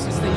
this is the